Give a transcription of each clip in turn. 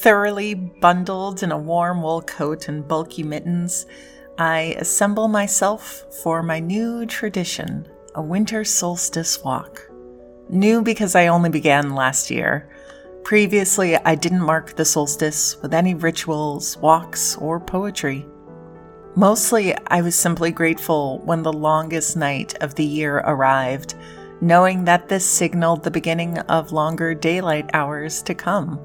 Thoroughly bundled in a warm wool coat and bulky mittens, I assemble myself for my new tradition a winter solstice walk. New because I only began last year. Previously, I didn't mark the solstice with any rituals, walks, or poetry. Mostly, I was simply grateful when the longest night of the year arrived, knowing that this signaled the beginning of longer daylight hours to come.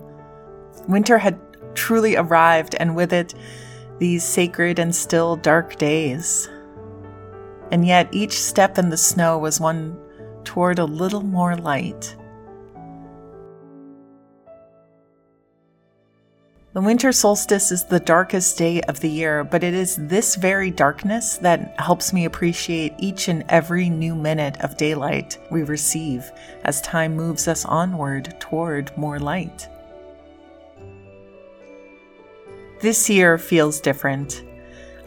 Winter had truly arrived, and with it, these sacred and still dark days. And yet, each step in the snow was one toward a little more light. The winter solstice is the darkest day of the year, but it is this very darkness that helps me appreciate each and every new minute of daylight we receive as time moves us onward toward more light. This year feels different.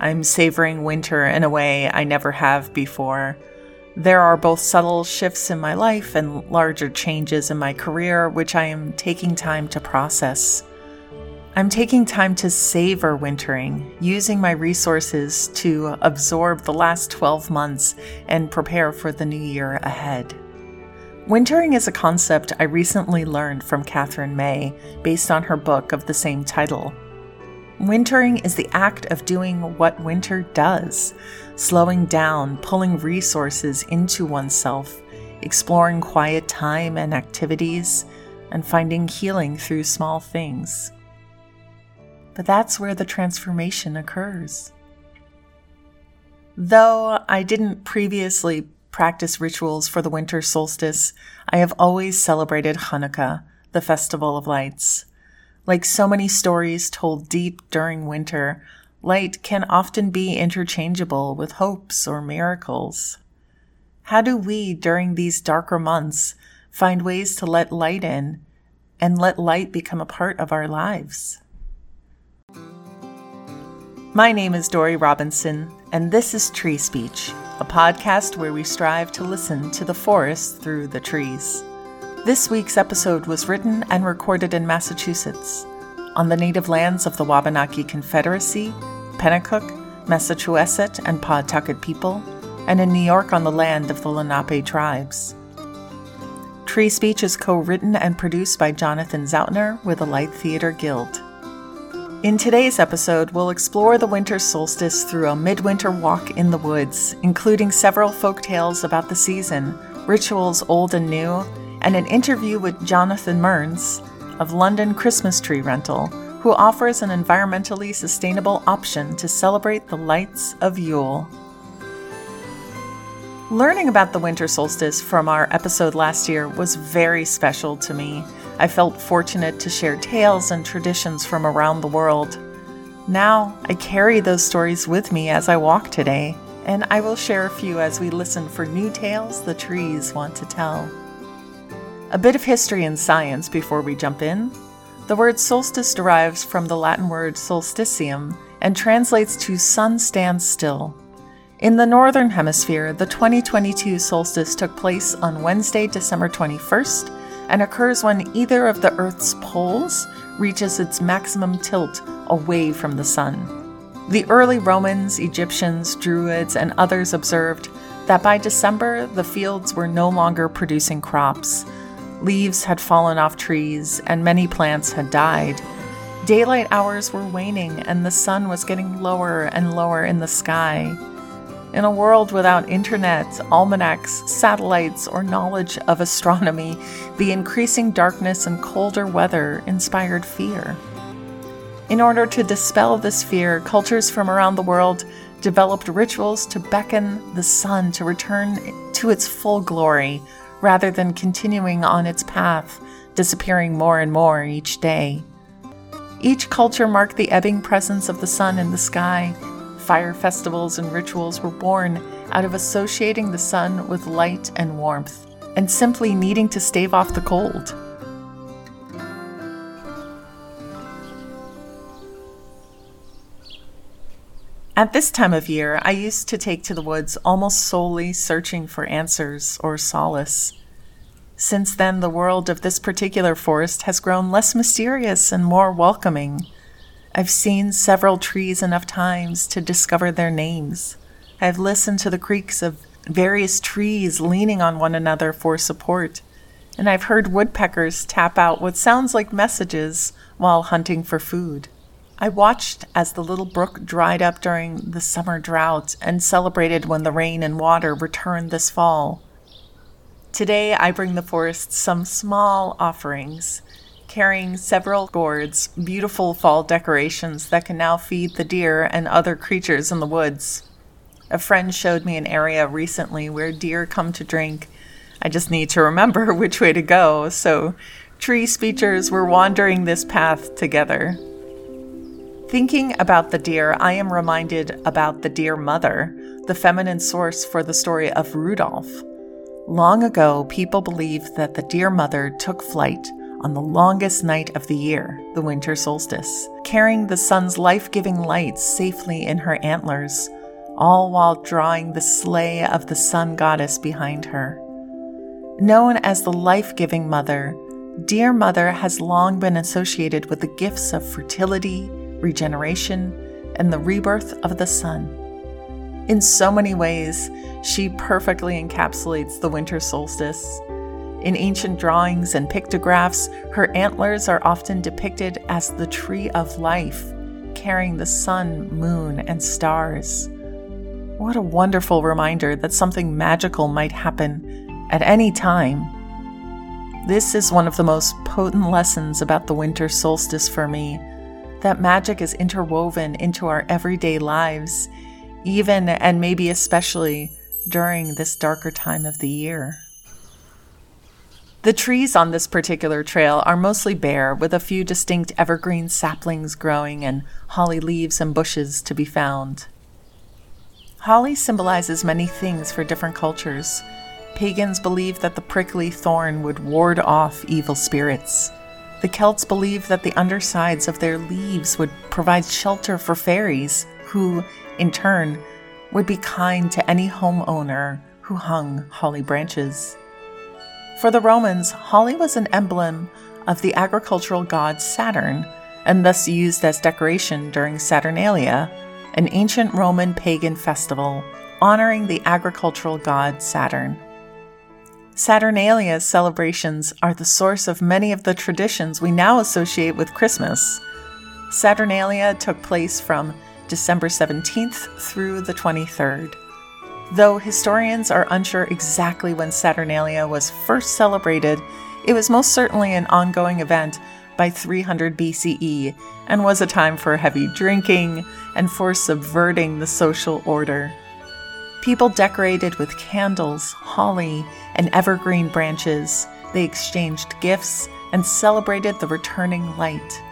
I'm savoring winter in a way I never have before. There are both subtle shifts in my life and larger changes in my career, which I am taking time to process. I'm taking time to savor wintering, using my resources to absorb the last 12 months and prepare for the new year ahead. Wintering is a concept I recently learned from Katherine May based on her book of the same title. Wintering is the act of doing what winter does slowing down, pulling resources into oneself, exploring quiet time and activities, and finding healing through small things. But that's where the transformation occurs. Though I didn't previously practice rituals for the winter solstice, I have always celebrated Hanukkah, the festival of lights. Like so many stories told deep during winter, light can often be interchangeable with hopes or miracles. How do we, during these darker months, find ways to let light in and let light become a part of our lives? My name is Dory Robinson, and this is Tree Speech, a podcast where we strive to listen to the forest through the trees. This week's episode was written and recorded in Massachusetts, on the native lands of the Wabanaki Confederacy, Pennacook, Massachusett, and Pawtucket people, and in New York on the land of the Lenape tribes. Tree Speech is co written and produced by Jonathan Zautner with the Alight Theater Guild. In today's episode, we'll explore the winter solstice through a midwinter walk in the woods, including several folk tales about the season, rituals old and new, and an interview with Jonathan Mearns of London Christmas Tree Rental, who offers an environmentally sustainable option to celebrate the lights of Yule. Learning about the winter solstice from our episode last year was very special to me. I felt fortunate to share tales and traditions from around the world. Now, I carry those stories with me as I walk today, and I will share a few as we listen for new tales the trees want to tell. A bit of history and science before we jump in. The word solstice derives from the Latin word solstitium and translates to sun stands still. In the Northern Hemisphere, the 2022 solstice took place on Wednesday, December 21st and occurs when either of the Earth's poles reaches its maximum tilt away from the sun. The early Romans, Egyptians, Druids, and others observed that by December the fields were no longer producing crops. Leaves had fallen off trees, and many plants had died. Daylight hours were waning, and the sun was getting lower and lower in the sky. In a world without internet, almanacs, satellites, or knowledge of astronomy, the increasing darkness and colder weather inspired fear. In order to dispel this fear, cultures from around the world developed rituals to beckon the sun to return to its full glory rather than continuing on its path, disappearing more and more each day. Each culture marked the ebbing presence of the sun in the sky fire festivals and rituals were born out of associating the sun with light and warmth, and simply needing to stave off the cold. At this time of year, I used to take to the woods almost solely searching for answers or solace. Since then, the world of this particular forest has grown less mysterious and more welcoming. I've seen several trees enough times to discover their names. I've listened to the creaks of various trees leaning on one another for support, and I've heard woodpeckers tap out what sounds like messages while hunting for food. I watched as the little brook dried up during the summer drought and celebrated when the rain and water returned this fall. Today, I bring the forest some small offerings, carrying several gourds, beautiful fall decorations that can now feed the deer and other creatures in the woods. A friend showed me an area recently where deer come to drink. I just need to remember which way to go, so tree speechers were wandering this path together. Thinking about the deer, I am reminded about the deer mother, the feminine source for the story of Rudolph. Long ago, people believed that the deer mother took flight on the longest night of the year, the winter solstice, carrying the sun's life giving light safely in her antlers, all while drawing the sleigh of the sun goddess behind her. Known as the life giving mother, Deer Mother has long been associated with the gifts of fertility, regeneration, and the rebirth of the sun. In so many ways, she perfectly encapsulates the winter solstice. In ancient drawings and pictographs, her antlers are often depicted as the tree of life, carrying the sun, moon, and stars. What a wonderful reminder that something magical might happen at any time. This is one of the most potent lessons about the winter solstice for me that magic is interwoven into our everyday lives, even and maybe especially during this darker time of the year. The trees on this particular trail are mostly bare, with a few distinct evergreen saplings growing and holly leaves and bushes to be found. Holly symbolizes many things for different cultures. Pagans believed that the prickly thorn would ward off evil spirits. The Celts believed that the undersides of their leaves would provide shelter for fairies, who, in turn, would be kind to any homeowner who hung holly branches. For the Romans, holly was an emblem of the agricultural god Saturn, and thus used as decoration during Saturnalia, an ancient Roman pagan festival honoring the agricultural god Saturn. Saturnalia celebrations are the source of many of the traditions we now associate with Christmas. Saturnalia took place from December 17th through the 23rd. Though historians are unsure exactly when Saturnalia was first celebrated, it was most certainly an ongoing event by 300 BCE and was a time for heavy drinking and for subverting the social order. People decorated with candles, holly, and evergreen branches. They exchanged gifts and celebrated the returning light.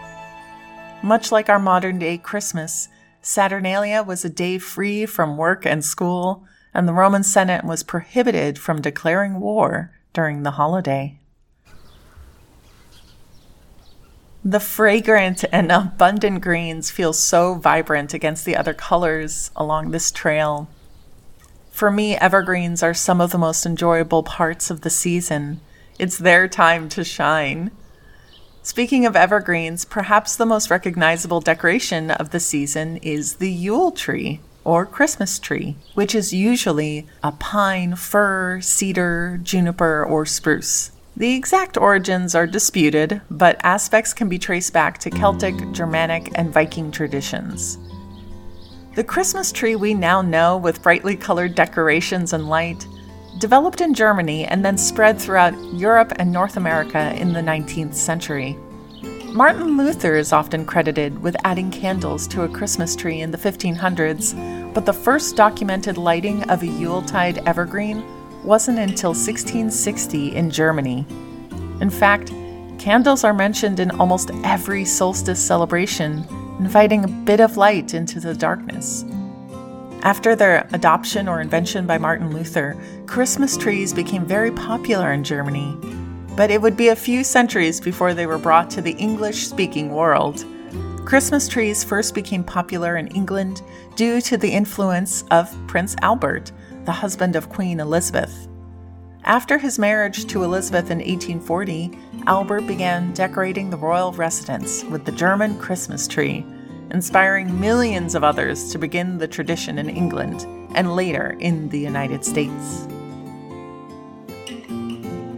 Much like our modern day Christmas, Saturnalia was a day free from work and school, and the Roman Senate was prohibited from declaring war during the holiday. The fragrant and abundant greens feel so vibrant against the other colors along this trail. For me, evergreens are some of the most enjoyable parts of the season. It's their time to shine. Speaking of evergreens, perhaps the most recognizable decoration of the season is the Yule tree or Christmas tree, which is usually a pine, fir, cedar, juniper, or spruce. The exact origins are disputed, but aspects can be traced back to Celtic, Germanic, and Viking traditions. The Christmas tree we now know, with brightly colored decorations and light, developed in Germany and then spread throughout Europe and North America in the 19th century. Martin Luther is often credited with adding candles to a Christmas tree in the 1500s, but the first documented lighting of a Yuletide evergreen wasn't until 1660 in Germany. In fact, candles are mentioned in almost every solstice celebration inviting a bit of light into the darkness. After their adoption or invention by Martin Luther, Christmas trees became very popular in Germany, but it would be a few centuries before they were brought to the English speaking world. Christmas trees first became popular in England due to the influence of Prince Albert, the husband of Queen Elizabeth. After his marriage to Elizabeth in 1840, Albert began decorating the royal residence with the German Christmas tree, inspiring millions of others to begin the tradition in England and later in the United States.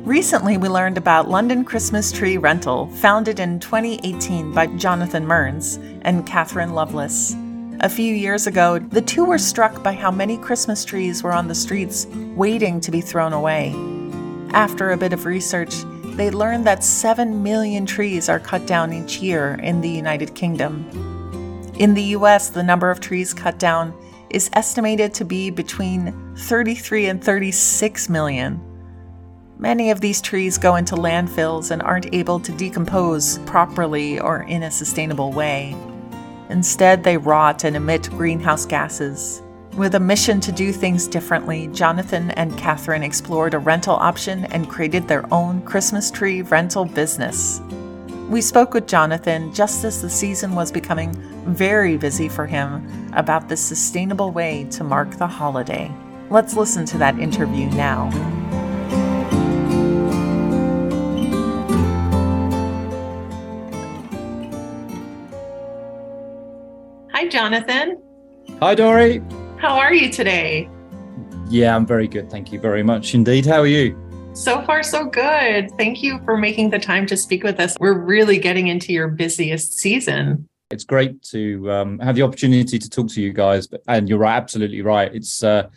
Recently, we learned about London Christmas Tree Rental, founded in 2018 by Jonathan Mearns and Catherine Lovelace. A few years ago, the two were struck by how many Christmas trees were on the streets waiting to be thrown away. After a bit of research, they learned that 7 million trees are cut down each year in the United Kingdom. In the US, the number of trees cut down is estimated to be between 33 and 36 million. Many of these trees go into landfills and aren't able to decompose properly or in a sustainable way. Instead, they rot and emit greenhouse gases. With a mission to do things differently, Jonathan and Catherine explored a rental option and created their own Christmas tree rental business. We spoke with Jonathan just as the season was becoming very busy for him about the sustainable way to mark the holiday. Let's listen to that interview now. Jonathan. Hi, Dory. How are you today? Yeah, I'm very good. Thank you very much indeed. How are you? So far, so good. Thank you for making the time to speak with us. We're really getting into your busiest season. It's great to um, have the opportunity to talk to you guys. And you're right, absolutely right. It's uh,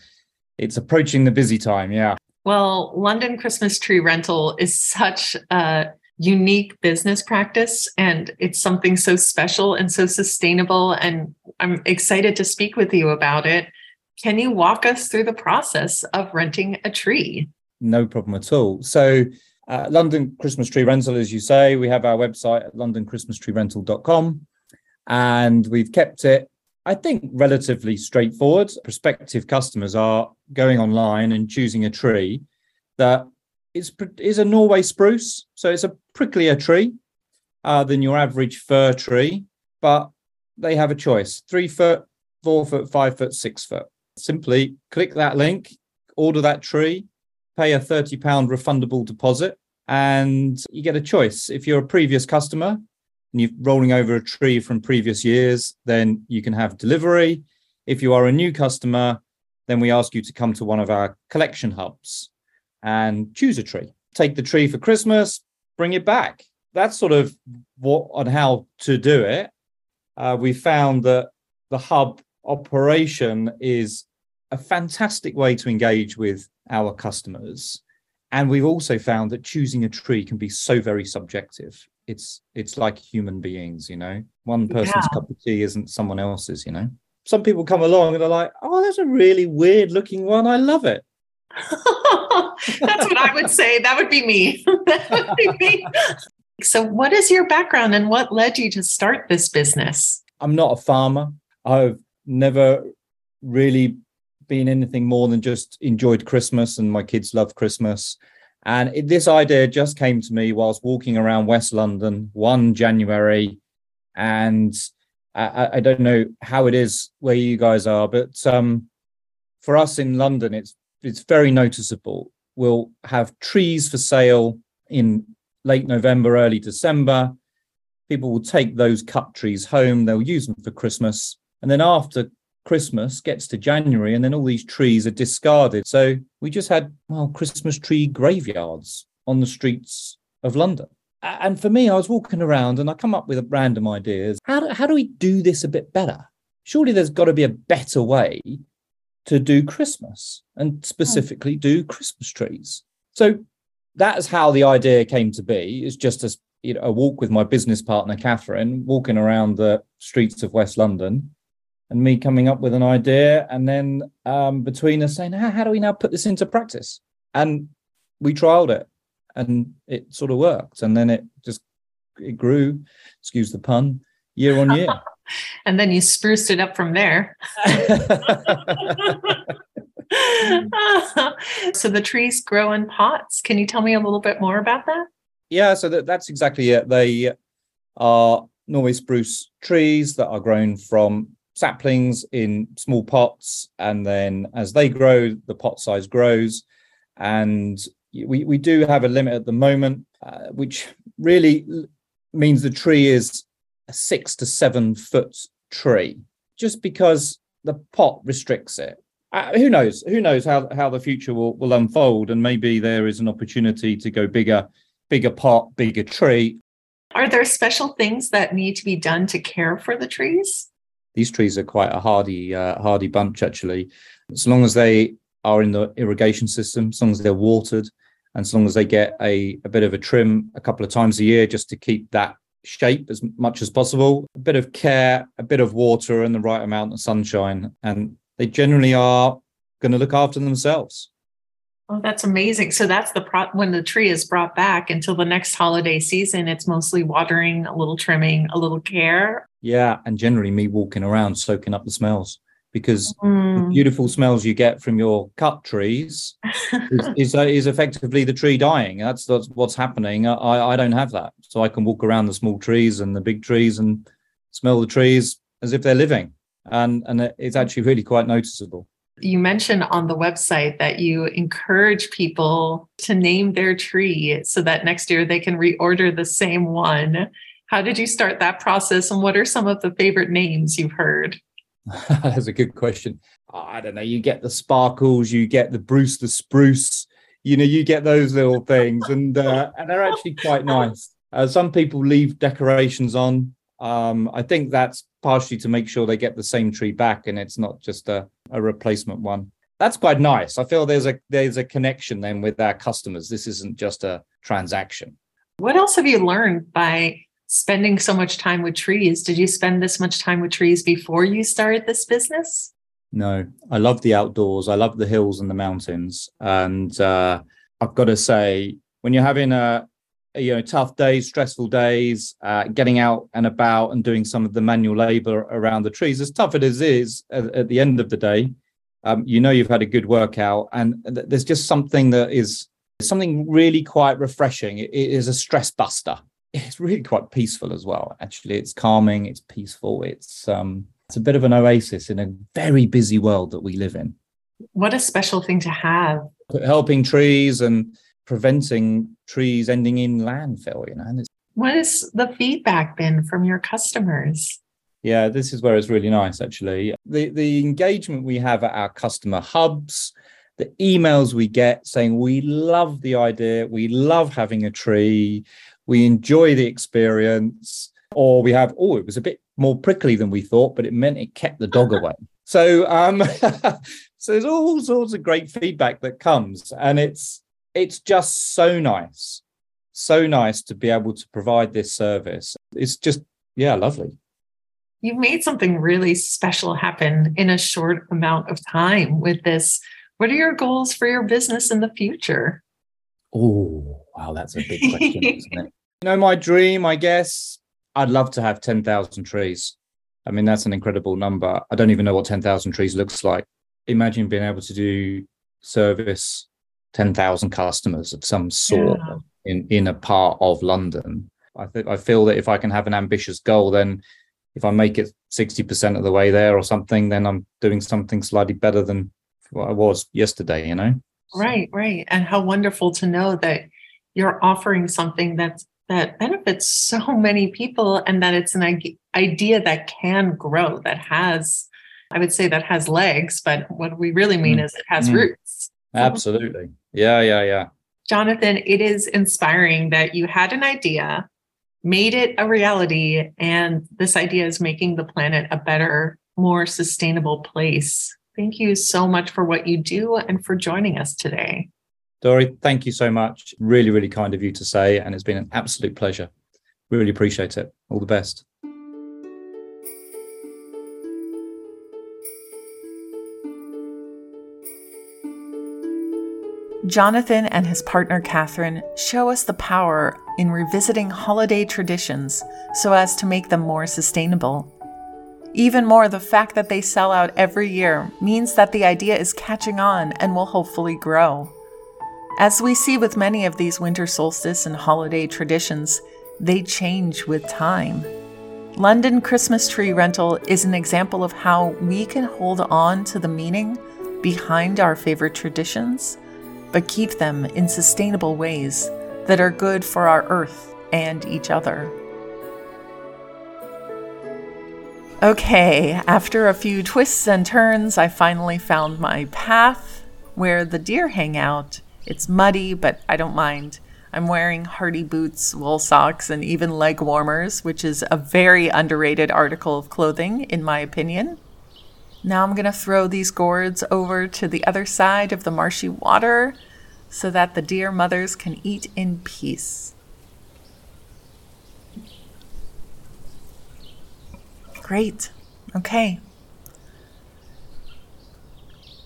it's approaching the busy time. Yeah. Well, London Christmas tree rental is such a unique business practice and it's something so special and so sustainable and i'm excited to speak with you about it. Can you walk us through the process of renting a tree? No problem at all. So uh, london christmas tree rental as you say we have our website at londonchristmastreerental.com and we've kept it i think relatively straightforward. Prospective customers are going online and choosing a tree that is is a Norway spruce, so it's a pricklier tree uh, than your average fir tree, but they have a choice: three foot, four foot, five foot, six foot. Simply click that link, order that tree, pay a thirty pound refundable deposit, and you get a choice. If you're a previous customer and you're rolling over a tree from previous years, then you can have delivery. If you are a new customer, then we ask you to come to one of our collection hubs and choose a tree. Take the tree for Christmas, bring it back. That's sort of what on how to do it. Uh, we found that the hub operation is a fantastic way to engage with our customers. And we've also found that choosing a tree can be so very subjective. It's it's like human beings, you know. One person's yeah. cup of tea isn't someone else's, you know. Some people come along and they're like, "Oh, that's a really weird looking one. I love it." That's what I would say. That would be me. that would be me. So, what is your background and what led you to start this business? I'm not a farmer. I've never really been anything more than just enjoyed Christmas, and my kids love Christmas. And it, this idea just came to me whilst walking around West London one January. And I, I don't know how it is where you guys are, but um, for us in London, it's it's very noticeable. We'll have trees for sale in late November, early December. People will take those cut trees home, they'll use them for Christmas. And then after Christmas gets to January, and then all these trees are discarded. So we just had, well, Christmas tree graveyards on the streets of London. And for me, I was walking around and I come up with random ideas. How do, how do we do this a bit better? Surely there's got to be a better way to do Christmas and specifically do Christmas trees. So that is how the idea came to be. Is just a you know a walk with my business partner Catherine, walking around the streets of West London, and me coming up with an idea, and then um, between us saying, how, how do we now put this into practice? And we trialed it, and it sort of worked, and then it just it grew. Excuse the pun. Year on year. and then you spruced it up from there. so the trees grow in pots. Can you tell me a little bit more about that? Yeah, so that, that's exactly it. They are Norway spruce trees that are grown from saplings in small pots. And then as they grow, the pot size grows. And we, we do have a limit at the moment, uh, which really means the tree is a six to seven foot tree, just because the pot restricts it. Uh, who knows? Who knows how, how the future will, will unfold? And maybe there is an opportunity to go bigger, bigger pot, bigger tree. Are there special things that need to be done to care for the trees? These trees are quite a hardy, uh, hardy bunch, actually. As long as they are in the irrigation system, as long as they're watered, and as long as they get a, a bit of a trim a couple of times a year just to keep that shape as much as possible, a bit of care, a bit of water, and the right amount of sunshine. And they generally are going to look after themselves. Oh, that's amazing. So that's the pro when the tree is brought back until the next holiday season, it's mostly watering, a little trimming, a little care. Yeah. And generally me walking around soaking up the smells because mm. the beautiful smells you get from your cut trees is, is, uh, is, effectively the tree dying. That's, that's what's happening. I, I don't have that. So I can walk around the small trees and the big trees and smell the trees as if they're living. And, and it's actually really quite noticeable. You mentioned on the website that you encourage people to name their tree so that next year they can reorder the same one. How did you start that process and what are some of the favorite names you've heard? That's a good question. I don't know. You get the sparkles, you get the Bruce the spruce, you know, you get those little things, and uh, and they're actually quite nice. Uh, some people leave decorations on. Um, I think that's partially to make sure they get the same tree back, and it's not just a, a replacement one. That's quite nice. I feel there's a there's a connection then with our customers. This isn't just a transaction. What else have you learned by spending so much time with trees. Did you spend this much time with trees before you started this business? No, I love the outdoors. I love the hills and the mountains. And uh, I've got to say, when you're having a, a you know tough days, stressful days, uh, getting out and about and doing some of the manual labor around the trees, as tough as it is at, at the end of the day, um, you know you've had a good workout, and th- there's just something that is something really quite refreshing. it, it is a stress buster it's really quite peaceful as well. Actually, it's calming, it's peaceful, it's um, it's a bit of an oasis in a very busy world that we live in. What a special thing to have! Helping trees and preventing trees ending in landfill. You know, what has the feedback been from your customers? Yeah, this is where it's really nice. Actually, the the engagement we have at our customer hubs the emails we get saying we love the idea we love having a tree we enjoy the experience, or we have, oh, it was a bit more prickly than we thought, but it meant it kept the dog away. So, um, so there's all sorts of great feedback that comes, and it's it's just so nice, so nice to be able to provide this service. It's just, yeah, lovely. You've made something really special happen in a short amount of time with this. What are your goals for your business in the future? Oh, wow, that's a big question, isn't it? You know, my dream, I guess, I'd love to have 10,000 trees. I mean, that's an incredible number. I don't even know what 10,000 trees looks like. Imagine being able to do service 10,000 customers of some sort yeah. in, in a part of London. I think I feel that if I can have an ambitious goal, then if I make it 60% of the way there or something, then I'm doing something slightly better than what I was yesterday, you know? Right, right. And how wonderful to know that you're offering something that's that benefits so many people and that it's an idea that can grow, that has, I would say that has legs, but what we really mean mm. is it has mm. roots. Absolutely. Yeah, yeah, yeah. Jonathan, it is inspiring that you had an idea, made it a reality, and this idea is making the planet a better, more sustainable place. Thank you so much for what you do and for joining us today. Dory, thank you so much. Really, really kind of you to say, and it's been an absolute pleasure. Really appreciate it. All the best. Jonathan and his partner Catherine show us the power in revisiting holiday traditions so as to make them more sustainable. Even more, the fact that they sell out every year means that the idea is catching on and will hopefully grow. As we see with many of these winter solstice and holiday traditions, they change with time. London Christmas Tree Rental is an example of how we can hold on to the meaning behind our favorite traditions but keep them in sustainable ways that are good for our earth and each other. Okay, after a few twists and turns, I finally found my path where the deer hang out. It's muddy, but I don't mind. I'm wearing hardy boots, wool socks, and even leg warmers, which is a very underrated article of clothing, in my opinion. Now I'm going to throw these gourds over to the other side of the marshy water so that the deer mothers can eat in peace. Great. Okay.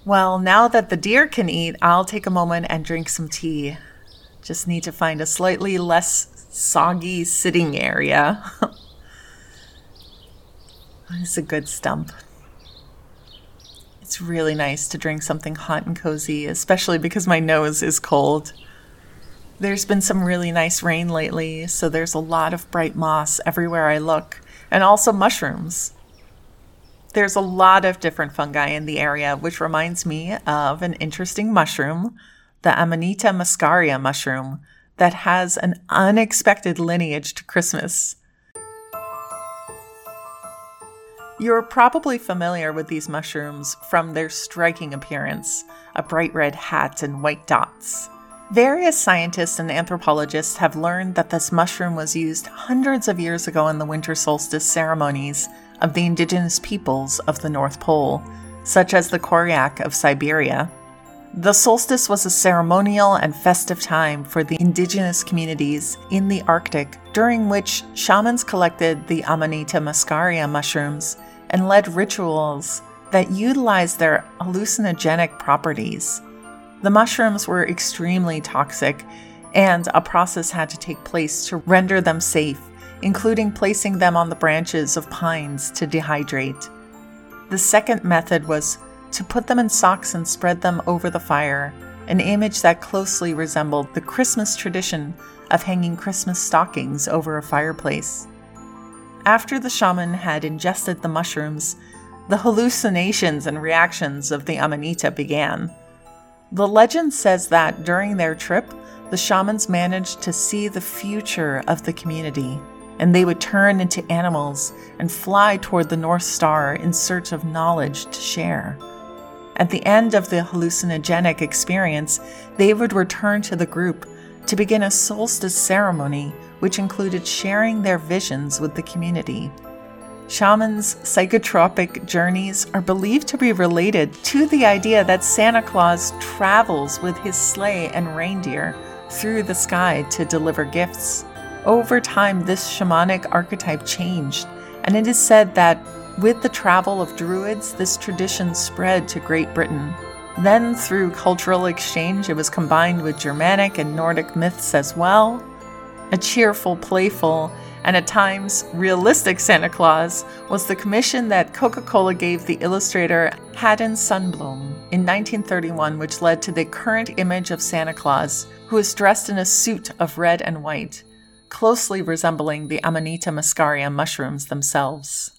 Well, now that the deer can eat, I'll take a moment and drink some tea. Just need to find a slightly less soggy sitting area. it's a good stump. It's really nice to drink something hot and cozy, especially because my nose is cold. There's been some really nice rain lately, so there's a lot of bright moss everywhere I look, and also mushrooms. There's a lot of different fungi in the area, which reminds me of an interesting mushroom, the Amanita muscaria mushroom, that has an unexpected lineage to Christmas. You're probably familiar with these mushrooms from their striking appearance a bright red hat and white dots. Various scientists and anthropologists have learned that this mushroom was used hundreds of years ago in the winter solstice ceremonies of the indigenous peoples of the North Pole, such as the Koryak of Siberia. The solstice was a ceremonial and festive time for the indigenous communities in the Arctic, during which shamans collected the Amanita muscaria mushrooms and led rituals that utilized their hallucinogenic properties. The mushrooms were extremely toxic, and a process had to take place to render them safe, including placing them on the branches of pines to dehydrate. The second method was to put them in socks and spread them over the fire, an image that closely resembled the Christmas tradition of hanging Christmas stockings over a fireplace. After the shaman had ingested the mushrooms, the hallucinations and reactions of the Amanita began. The legend says that during their trip, the shamans managed to see the future of the community, and they would turn into animals and fly toward the North Star in search of knowledge to share. At the end of the hallucinogenic experience, they would return to the group to begin a solstice ceremony which included sharing their visions with the community. Shamans' psychotropic journeys are believed to be related to the idea that Santa Claus travels with his sleigh and reindeer through the sky to deliver gifts. Over time, this shamanic archetype changed, and it is said that with the travel of Druids, this tradition spread to Great Britain. Then, through cultural exchange, it was combined with Germanic and Nordic myths as well, a cheerful, playful, and at times realistic Santa Claus was the commission that Coca Cola gave the illustrator Haddon Sundblom in 1931, which led to the current image of Santa Claus, who is dressed in a suit of red and white, closely resembling the Amanita muscaria mushrooms themselves.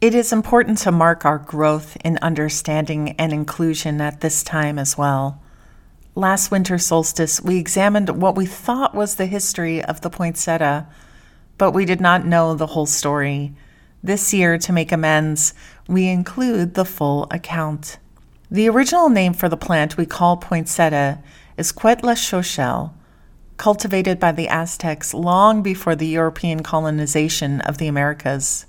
It is important to mark our growth in understanding and inclusion at this time as well. Last winter solstice, we examined what we thought was the history of the poinsettia, but we did not know the whole story. This year, to make amends, we include the full account. The original name for the plant we call poinsettia is Cuetlaxochitl, cultivated by the Aztecs long before the European colonization of the Americas.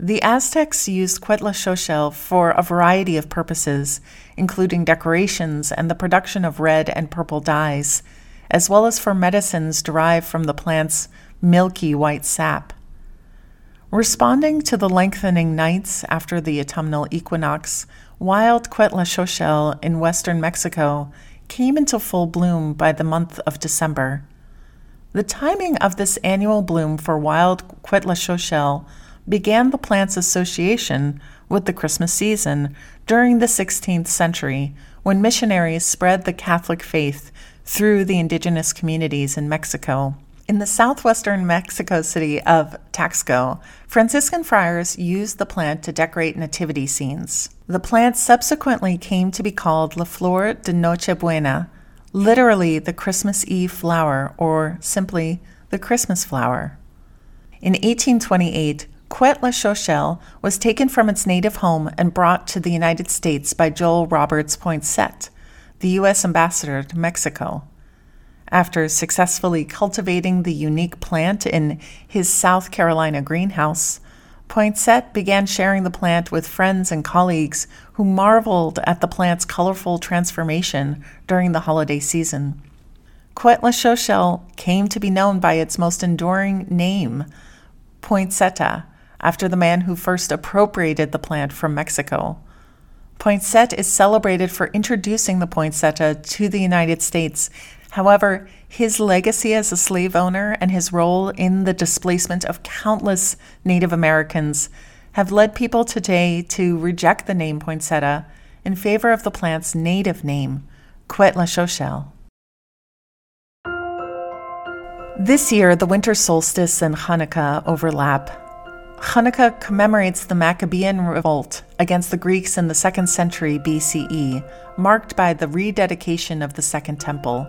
The Aztecs used Cuetlaxochitl for a variety of purposes, including decorations and the production of red and purple dyes, as well as for medicines derived from the plant's milky white sap. Responding to the lengthening nights after the autumnal equinox, wild Cuetlaxochitl in western Mexico came into full bloom by the month of December. The timing of this annual bloom for wild Cuetlaxochitl began the plant's association with the Christmas season during the 16th century when missionaries spread the Catholic faith through the indigenous communities in Mexico. In the southwestern Mexico city of Taxco, Franciscan friars used the plant to decorate nativity scenes. The plant subsequently came to be called La Flor de Nochebuena, literally the Christmas Eve flower, or simply the Christmas flower. In 1828, Cuetlaxochitl was taken from its native home and brought to the United States by Joel Roberts Poinsett, the U.S. ambassador to Mexico. After successfully cultivating the unique plant in his South Carolina greenhouse, Poinsett began sharing the plant with friends and colleagues who marveled at the plant's colorful transformation during the holiday season. Cuetlaxochitl came to be known by its most enduring name, poinsettia, after the man who first appropriated the plant from Mexico. Poinsett is celebrated for introducing the poinsettia to the United States However, his legacy as a slave owner and his role in the displacement of countless Native Americans have led people today to reject the name poinsettia in favor of the plant's native name, la This year, the winter solstice and Hanukkah overlap. Hanukkah commemorates the Maccabean revolt against the Greeks in the 2nd century BCE, marked by the rededication of the Second Temple.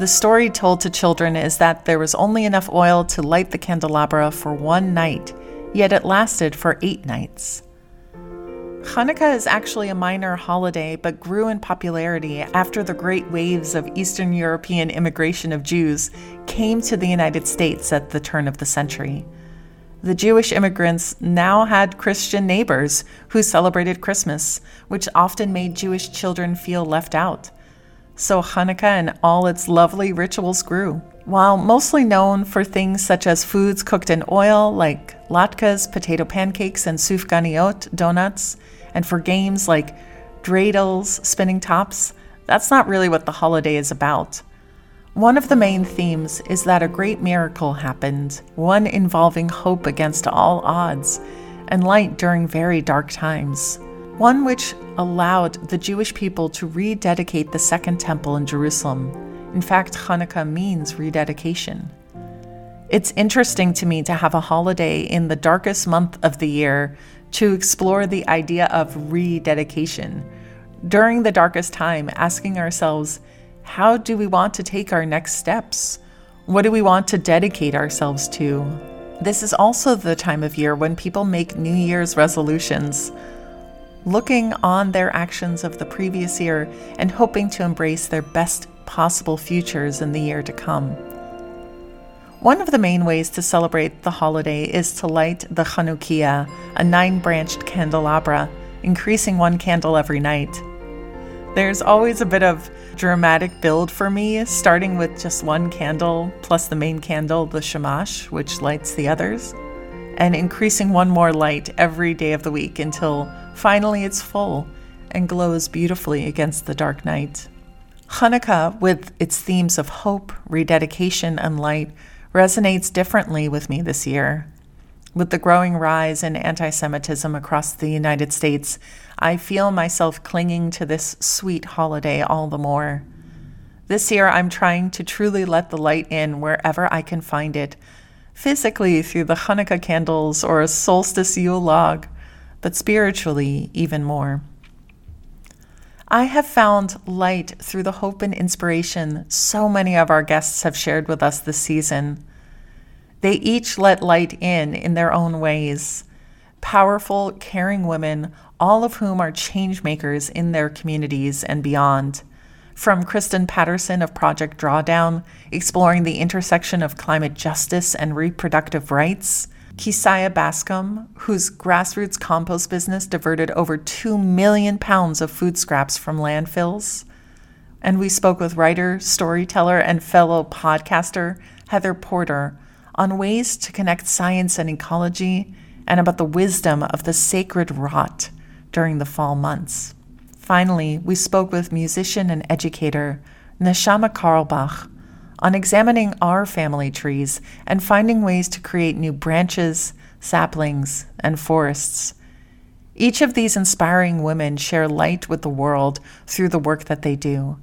The story told to children is that there was only enough oil to light the candelabra for one night, yet it lasted for eight nights. Hanukkah is actually a minor holiday but grew in popularity after the great waves of Eastern European immigration of Jews came to the United States at the turn of the century. The Jewish immigrants now had Christian neighbors who celebrated Christmas, which often made Jewish children feel left out so Hanukkah and all its lovely rituals grew. While mostly known for things such as foods cooked in oil like latkes, potato pancakes, and sufganiyot donuts, and for games like dreidels, spinning tops, that's not really what the holiday is about. One of the main themes is that a great miracle happened, one involving hope against all odds and light during very dark times one which allowed the Jewish people to rededicate the Second Temple in Jerusalem. In fact, Hanukkah means rededication. It's interesting to me to have a holiday in the darkest month of the year to explore the idea of rededication. During the darkest time, asking ourselves, how do we want to take our next steps? What do we want to dedicate ourselves to? This is also the time of year when people make New Year's resolutions looking on their actions of the previous year and hoping to embrace their best possible futures in the year to come. One of the main ways to celebrate the holiday is to light the Chanukiah, a nine branched candelabra, increasing one candle every night. There's always a bit of dramatic build for me, starting with just one candle plus the main candle, the shamash, which lights the others and increasing one more light every day of the week until finally it's full and glows beautifully against the dark night. Hanukkah, with its themes of hope, rededication, and light, resonates differently with me this year. With the growing rise in anti Semitism across the United States, I feel myself clinging to this sweet holiday all the more. This year, I'm trying to truly let the light in wherever I can find it physically through the Hanukkah candles or a solstice Yule log, but spiritually even more. I have found light through the hope and inspiration so many of our guests have shared with us this season. They each let light in in their own ways. Powerful, caring women, all of whom are change makers in their communities and beyond from Kristen Patterson of Project Drawdown, exploring the intersection of climate justice and reproductive rights. Keziah Bascom, whose grassroots compost business diverted over 2 million pounds of food scraps from landfills. And we spoke with writer, storyteller, and fellow podcaster Heather Porter on ways to connect science and ecology and about the wisdom of the sacred rot during the fall months. Finally, we spoke with musician and educator Neshama Carlebach on examining our family trees and finding ways to create new branches, saplings, and forests. Each of these inspiring women share light with the world through the work that they do.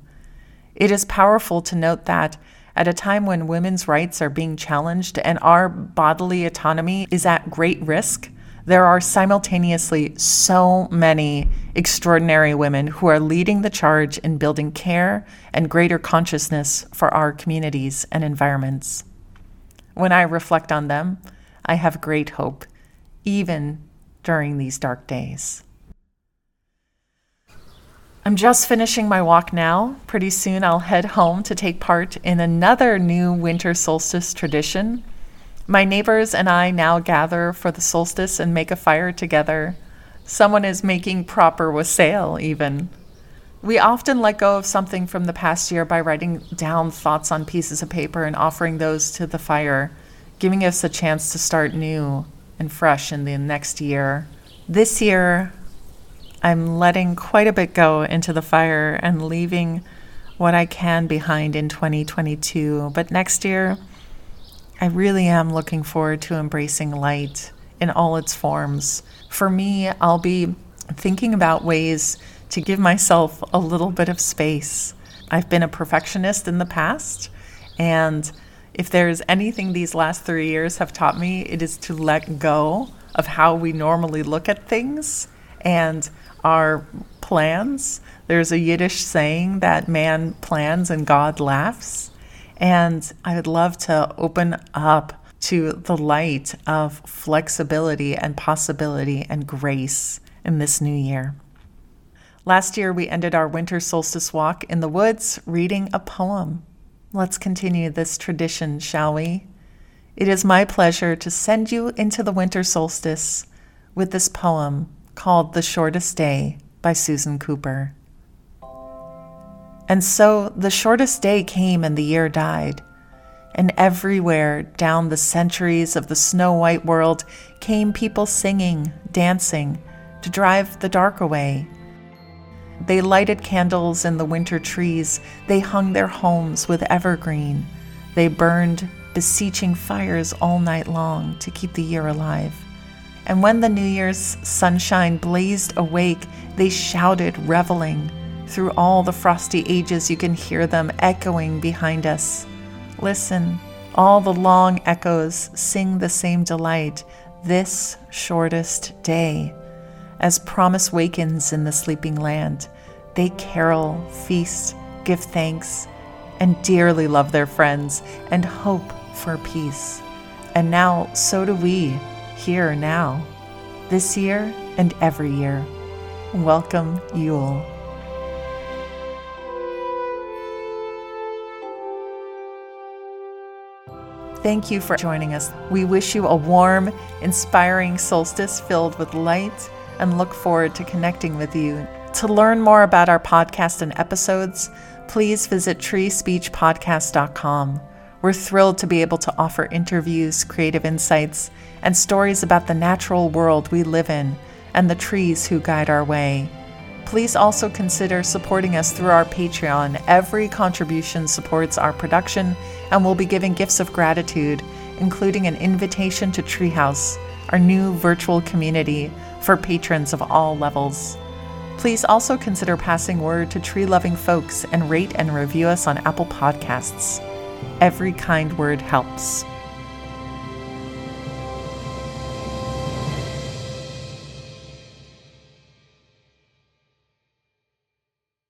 It is powerful to note that, At a time when women's rights are being challenged and our bodily autonomy is at great risk, there are simultaneously so many extraordinary women who are leading the charge in building care and greater consciousness for our communities and environments. When I reflect on them, I have great hope, even during these dark days. I'm just finishing my walk now. Pretty soon I'll head home to take part in another new winter solstice tradition. My neighbors and I now gather for the solstice and make a fire together. Someone is making proper wassail, even. We often let go of something from the past year by writing down thoughts on pieces of paper and offering those to the fire, giving us a chance to start new and fresh in the next year. This year, I'm letting quite a bit go into the fire and leaving what I can behind in 2022. But next year, I really am looking forward to embracing light in all its forms. For me, I'll be thinking about ways to give myself a little bit of space. I've been a perfectionist in the past, and if there's anything these last three years have taught me, it is to let go of how we normally look at things and our plans. There's a Yiddish saying that man plans and God laughs. And I would love to open up to the light of flexibility and possibility and grace in this new year. Last year, we ended our winter solstice walk in the woods reading a poem. Let's continue this tradition, shall we? It is my pleasure to send you into the winter solstice with this poem called The Shortest Day by Susan Cooper. And so the shortest day came and the year died. And everywhere down the centuries of the snow white world came people singing, dancing, to drive the dark away. They lighted candles in the winter trees, they hung their homes with evergreen, they burned beseeching fires all night long to keep the year alive. And when the New Year's sunshine blazed awake, they shouted, reveling. Through all the frosty ages, you can hear them echoing behind us. Listen, all the long echoes sing the same delight, this shortest day. As promise wakens in the sleeping land, they carol, feast, give thanks, and dearly love their friends and hope for peace. And now, so do we here now, this year and every year. Welcome, Yule. Thank you for joining us. We wish you a warm, inspiring solstice filled with light and look forward to connecting with you. To learn more about our podcast and episodes, please visit treespeechpodcast.com. We're thrilled to be able to offer interviews, creative insights, and stories about the natural world we live in and the trees who guide our way. Please also consider supporting us through our Patreon. Every contribution supports our production, and we'll be giving gifts of gratitude, including an invitation to Treehouse, our new virtual community for patrons of all levels. Please also consider passing word to tree loving folks and rate and review us on Apple Podcasts. Every kind word helps.